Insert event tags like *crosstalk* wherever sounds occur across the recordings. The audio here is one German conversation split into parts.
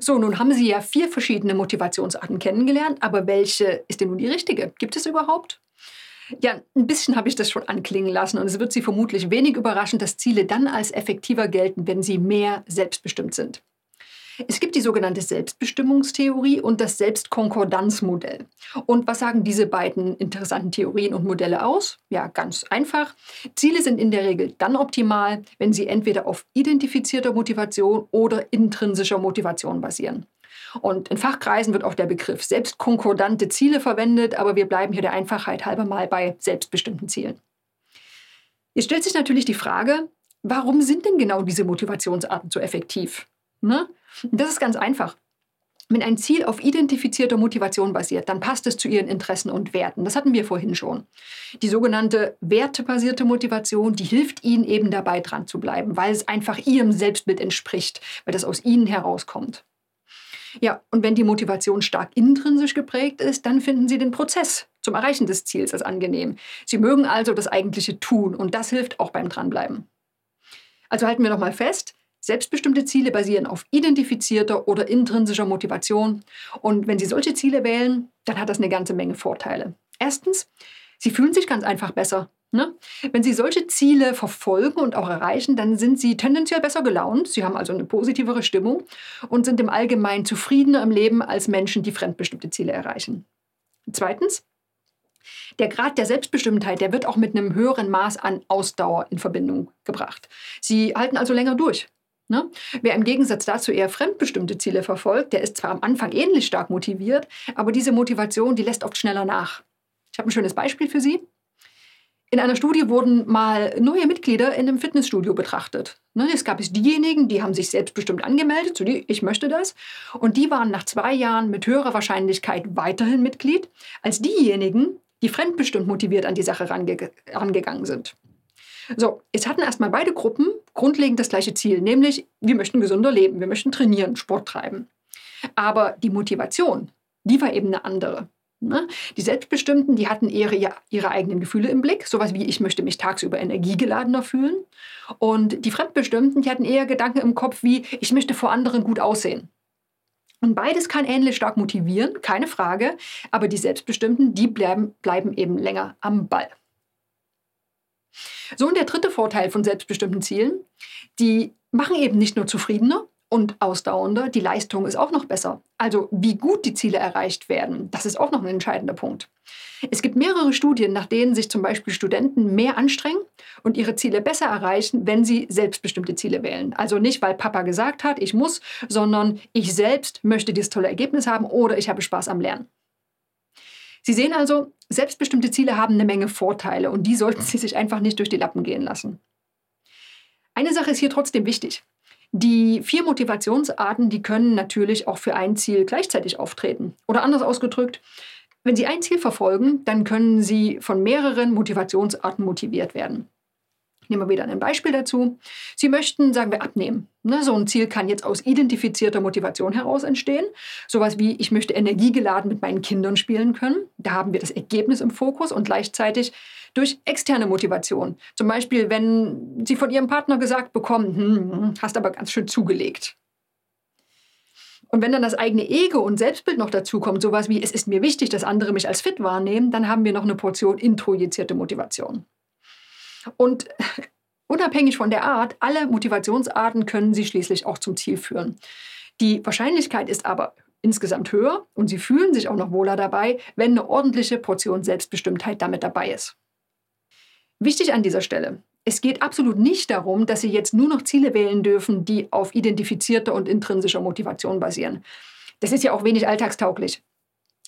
So, nun haben Sie ja vier verschiedene Motivationsarten kennengelernt, aber welche ist denn nun die richtige? Gibt es überhaupt? Ja, ein bisschen habe ich das schon anklingen lassen und es wird Sie vermutlich wenig überraschen, dass Ziele dann als effektiver gelten, wenn sie mehr selbstbestimmt sind. Es gibt die sogenannte Selbstbestimmungstheorie und das Selbstkonkordanzmodell. Und was sagen diese beiden interessanten Theorien und Modelle aus? Ja, ganz einfach. Ziele sind in der Regel dann optimal, wenn sie entweder auf identifizierter Motivation oder intrinsischer Motivation basieren. Und in Fachkreisen wird auch der Begriff selbstkonkordante Ziele verwendet, aber wir bleiben hier der Einfachheit halber mal bei selbstbestimmten Zielen. Jetzt stellt sich natürlich die Frage, warum sind denn genau diese Motivationsarten so effektiv? Ne? Das ist ganz einfach. Wenn ein Ziel auf identifizierter Motivation basiert, dann passt es zu Ihren Interessen und Werten. Das hatten wir vorhin schon. Die sogenannte wertebasierte Motivation, die hilft Ihnen eben dabei dran zu bleiben, weil es einfach Ihrem Selbstbild entspricht, weil das aus Ihnen herauskommt. Ja, und wenn die Motivation stark intrinsisch geprägt ist, dann finden Sie den Prozess zum Erreichen des Ziels als angenehm. Sie mögen also das eigentliche Tun und das hilft auch beim Dranbleiben. Also halten wir nochmal fest, Selbstbestimmte Ziele basieren auf identifizierter oder intrinsischer Motivation. Und wenn Sie solche Ziele wählen, dann hat das eine ganze Menge Vorteile. Erstens, Sie fühlen sich ganz einfach besser. Ne? Wenn Sie solche Ziele verfolgen und auch erreichen, dann sind Sie tendenziell besser gelaunt. Sie haben also eine positivere Stimmung und sind im Allgemeinen zufriedener im Leben als Menschen, die fremdbestimmte Ziele erreichen. Zweitens, der Grad der Selbstbestimmtheit, der wird auch mit einem höheren Maß an Ausdauer in Verbindung gebracht. Sie halten also länger durch. Ne? Wer im Gegensatz dazu eher fremdbestimmte Ziele verfolgt, der ist zwar am Anfang ähnlich stark motiviert, aber diese Motivation, die lässt oft schneller nach. Ich habe ein schönes Beispiel für Sie. In einer Studie wurden mal neue Mitglieder in einem Fitnessstudio betrachtet. Ne, es gab es diejenigen, die haben sich selbstbestimmt angemeldet, so die, ich möchte das. Und die waren nach zwei Jahren mit höherer Wahrscheinlichkeit weiterhin Mitglied, als diejenigen, die fremdbestimmt motiviert an die Sache range rangegangen sind. So, jetzt hatten erstmal beide Gruppen grundlegend das gleiche Ziel, nämlich wir möchten gesünder leben, wir möchten trainieren, Sport treiben. Aber die Motivation, die war eben eine andere. Ne? Die Selbstbestimmten, die hatten eher ihre eigenen Gefühle im Blick, sowas wie ich möchte mich tagsüber energiegeladener fühlen. Und die Fremdbestimmten, die hatten eher Gedanken im Kopf wie ich möchte vor anderen gut aussehen. Und beides kann ähnlich stark motivieren, keine Frage, aber die Selbstbestimmten, die bleiben, bleiben eben länger am Ball. So, und der dritte Vorteil von selbstbestimmten Zielen, die machen eben nicht nur zufriedener und ausdauernder, die Leistung ist auch noch besser. Also wie gut die Ziele erreicht werden, das ist auch noch ein entscheidender Punkt. Es gibt mehrere Studien, nach denen sich zum Beispiel Studenten mehr anstrengen und ihre Ziele besser erreichen, wenn sie selbstbestimmte Ziele wählen. Also nicht, weil Papa gesagt hat, ich muss, sondern ich selbst möchte dieses tolle Ergebnis haben oder ich habe Spaß am Lernen. Sie sehen also, selbstbestimmte Ziele haben eine Menge Vorteile und die sollten Sie sich einfach nicht durch die Lappen gehen lassen. Eine Sache ist hier trotzdem wichtig. Die vier Motivationsarten, die können natürlich auch für ein Ziel gleichzeitig auftreten. Oder anders ausgedrückt, wenn Sie ein Ziel verfolgen, dann können Sie von mehreren Motivationsarten motiviert werden. Nehmen wir wieder ein Beispiel dazu. Sie möchten, sagen wir, abnehmen. Ne, so ein Ziel kann jetzt aus identifizierter Motivation heraus entstehen. Sowas wie, ich möchte energiegeladen mit meinen Kindern spielen können. Da haben wir das Ergebnis im Fokus und gleichzeitig durch externe Motivation. Zum Beispiel, wenn Sie von Ihrem Partner gesagt bekommen, hm, hast aber ganz schön zugelegt. Und wenn dann das eigene Ego und Selbstbild noch dazu kommt, sowas wie, es ist mir wichtig, dass andere mich als fit wahrnehmen, dann haben wir noch eine Portion introjizierte Motivation. Und *laughs* unabhängig von der Art, alle Motivationsarten können sie schließlich auch zum Ziel führen. Die Wahrscheinlichkeit ist aber insgesamt höher und sie fühlen sich auch noch wohler dabei, wenn eine ordentliche Portion Selbstbestimmtheit damit dabei ist. Wichtig an dieser Stelle. Es geht absolut nicht darum, dass Sie jetzt nur noch Ziele wählen dürfen, die auf identifizierter und intrinsischer Motivation basieren. Das ist ja auch wenig alltagstauglich.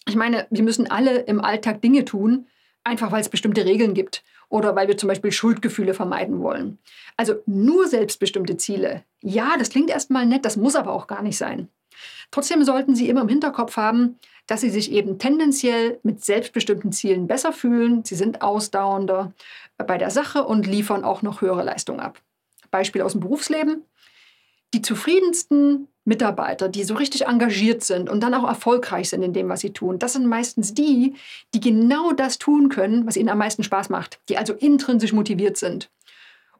Ich meine, wir müssen alle im Alltag Dinge tun, einfach weil es bestimmte Regeln gibt oder weil wir zum Beispiel Schuldgefühle vermeiden wollen. Also nur selbstbestimmte Ziele. Ja, das klingt erstmal nett, das muss aber auch gar nicht sein. Trotzdem sollten Sie immer im Hinterkopf haben, dass Sie sich eben tendenziell mit selbstbestimmten Zielen besser fühlen. Sie sind ausdauernder bei der Sache und liefern auch noch höhere Leistung ab. Beispiel aus dem Berufsleben. Die zufriedensten Mitarbeiter, die so richtig engagiert sind und dann auch erfolgreich sind in dem, was sie tun, das sind meistens die, die genau das tun können, was ihnen am meisten Spaß macht, die also intrinsisch motiviert sind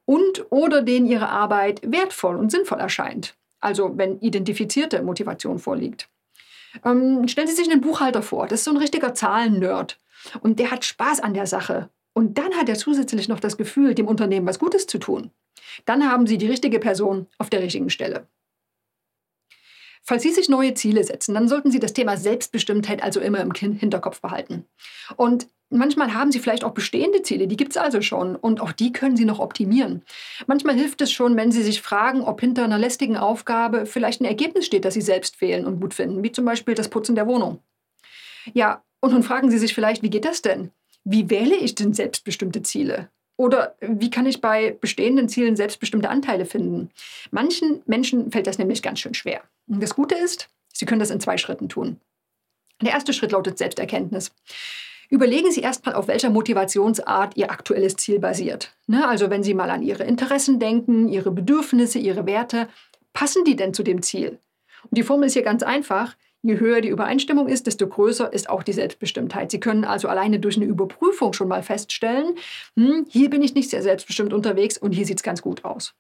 und oder denen ihre Arbeit wertvoll und sinnvoll erscheint. also wenn identifizierte Motivation vorliegt. Ähm, stellen Sie sich einen Buchhalter vor, das ist so ein richtiger Zahlennerd und der hat Spaß an der Sache. Und dann hat er zusätzlich noch das Gefühl, dem Unternehmen was Gutes zu tun. Dann haben Sie die richtige Person auf der richtigen Stelle. Falls Sie sich neue Ziele setzen, dann sollten Sie das Thema Selbstbestimmtheit also immer im Hinterkopf behalten. Und manchmal haben Sie vielleicht auch bestehende Ziele, die gibt es also schon und auch die können Sie noch optimieren. Manchmal hilft es schon, wenn Sie sich fragen, ob hinter einer lästigen Aufgabe vielleicht ein Ergebnis steht, das Sie selbst wählen und gut finden, wie zum Beispiel das Putzen der Wohnung. Ja, und nun fragen Sie sich vielleicht, wie geht das denn? Wie wähle ich denn selbstbestimmte Ziele? Oder wie kann ich bei bestehenden Zielen selbstbestimmte Anteile finden? Manchen Menschen fällt das nämlich ganz schön schwer. Und das Gute ist, Sie können das in zwei Schritten tun. Der erste Schritt lautet Selbsterkenntnis. Überlegen Sie erstmal, auf welcher Motivationsart Ihr aktuelles Ziel basiert. Ne? Also wenn Sie mal an Ihre Interessen denken, Ihre Bedürfnisse, Ihre Werte, passen die denn zu dem Ziel? Und die Formel ist hier ganz einfach. Je höher die Übereinstimmung ist, desto größer ist auch die Selbstbestimmtheit. Sie können also alleine durch eine Überprüfung schon mal feststellen, hm, hier bin ich nicht sehr selbstbestimmt unterwegs und hier sieht es ganz gut aus.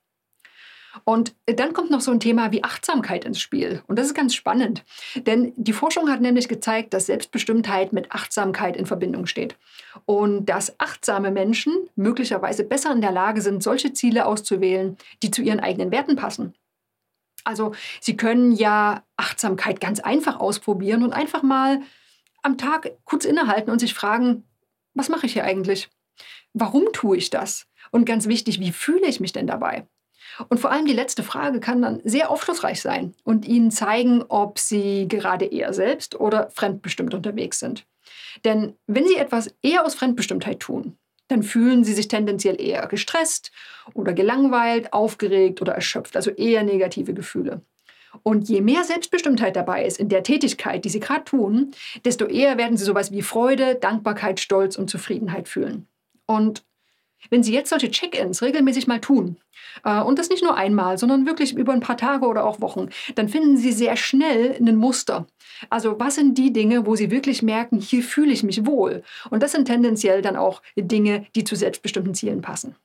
Und dann kommt noch so ein Thema wie Achtsamkeit ins Spiel. Und das ist ganz spannend, denn die Forschung hat nämlich gezeigt, dass Selbstbestimmtheit mit Achtsamkeit in Verbindung steht. Und dass achtsame Menschen möglicherweise besser in der Lage sind, solche Ziele auszuwählen, die zu ihren eigenen Werten passen. Also Sie können ja Achtsamkeit ganz einfach ausprobieren und einfach mal am Tag kurz innehalten und sich fragen, was mache ich hier eigentlich? Warum tue ich das? Und ganz wichtig, wie fühle ich mich denn dabei? Und vor allem die letzte Frage kann dann sehr aufschlussreich sein und Ihnen zeigen, ob Sie gerade eher selbst oder fremdbestimmt unterwegs sind. Denn wenn Sie etwas eher aus Fremdbestimmtheit tun, dann fühlen sie sich tendenziell eher gestresst oder gelangweilt, aufgeregt oder erschöpft, also eher negative Gefühle. Und je mehr Selbstbestimmtheit dabei ist in der Tätigkeit, die sie gerade tun, desto eher werden sie sowas wie Freude, Dankbarkeit, Stolz und Zufriedenheit fühlen. Und wenn Sie jetzt solche Check-ins regelmäßig mal tun, äh, und das nicht nur einmal, sondern wirklich über ein paar Tage oder auch Wochen, dann finden Sie sehr schnell ein Muster. Also was sind die Dinge, wo Sie wirklich merken, hier fühle ich mich wohl? Und das sind tendenziell dann auch Dinge, die zu selbstbestimmten Zielen passen.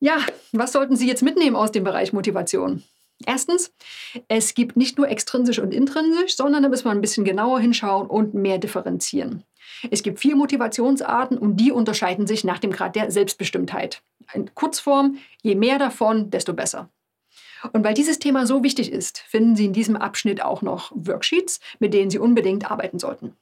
Ja, was sollten Sie jetzt mitnehmen aus dem Bereich Motivation? Erstens, es gibt nicht nur extrinsisch und intrinsisch, sondern da müssen wir ein bisschen genauer hinschauen und mehr differenzieren. Es gibt vier Motivationsarten und die unterscheiden sich nach dem Grad der Selbstbestimmtheit. In Kurzform, je mehr davon, desto besser. Und weil dieses Thema so wichtig ist, finden Sie in diesem Abschnitt auch noch Worksheets, mit denen Sie unbedingt arbeiten sollten.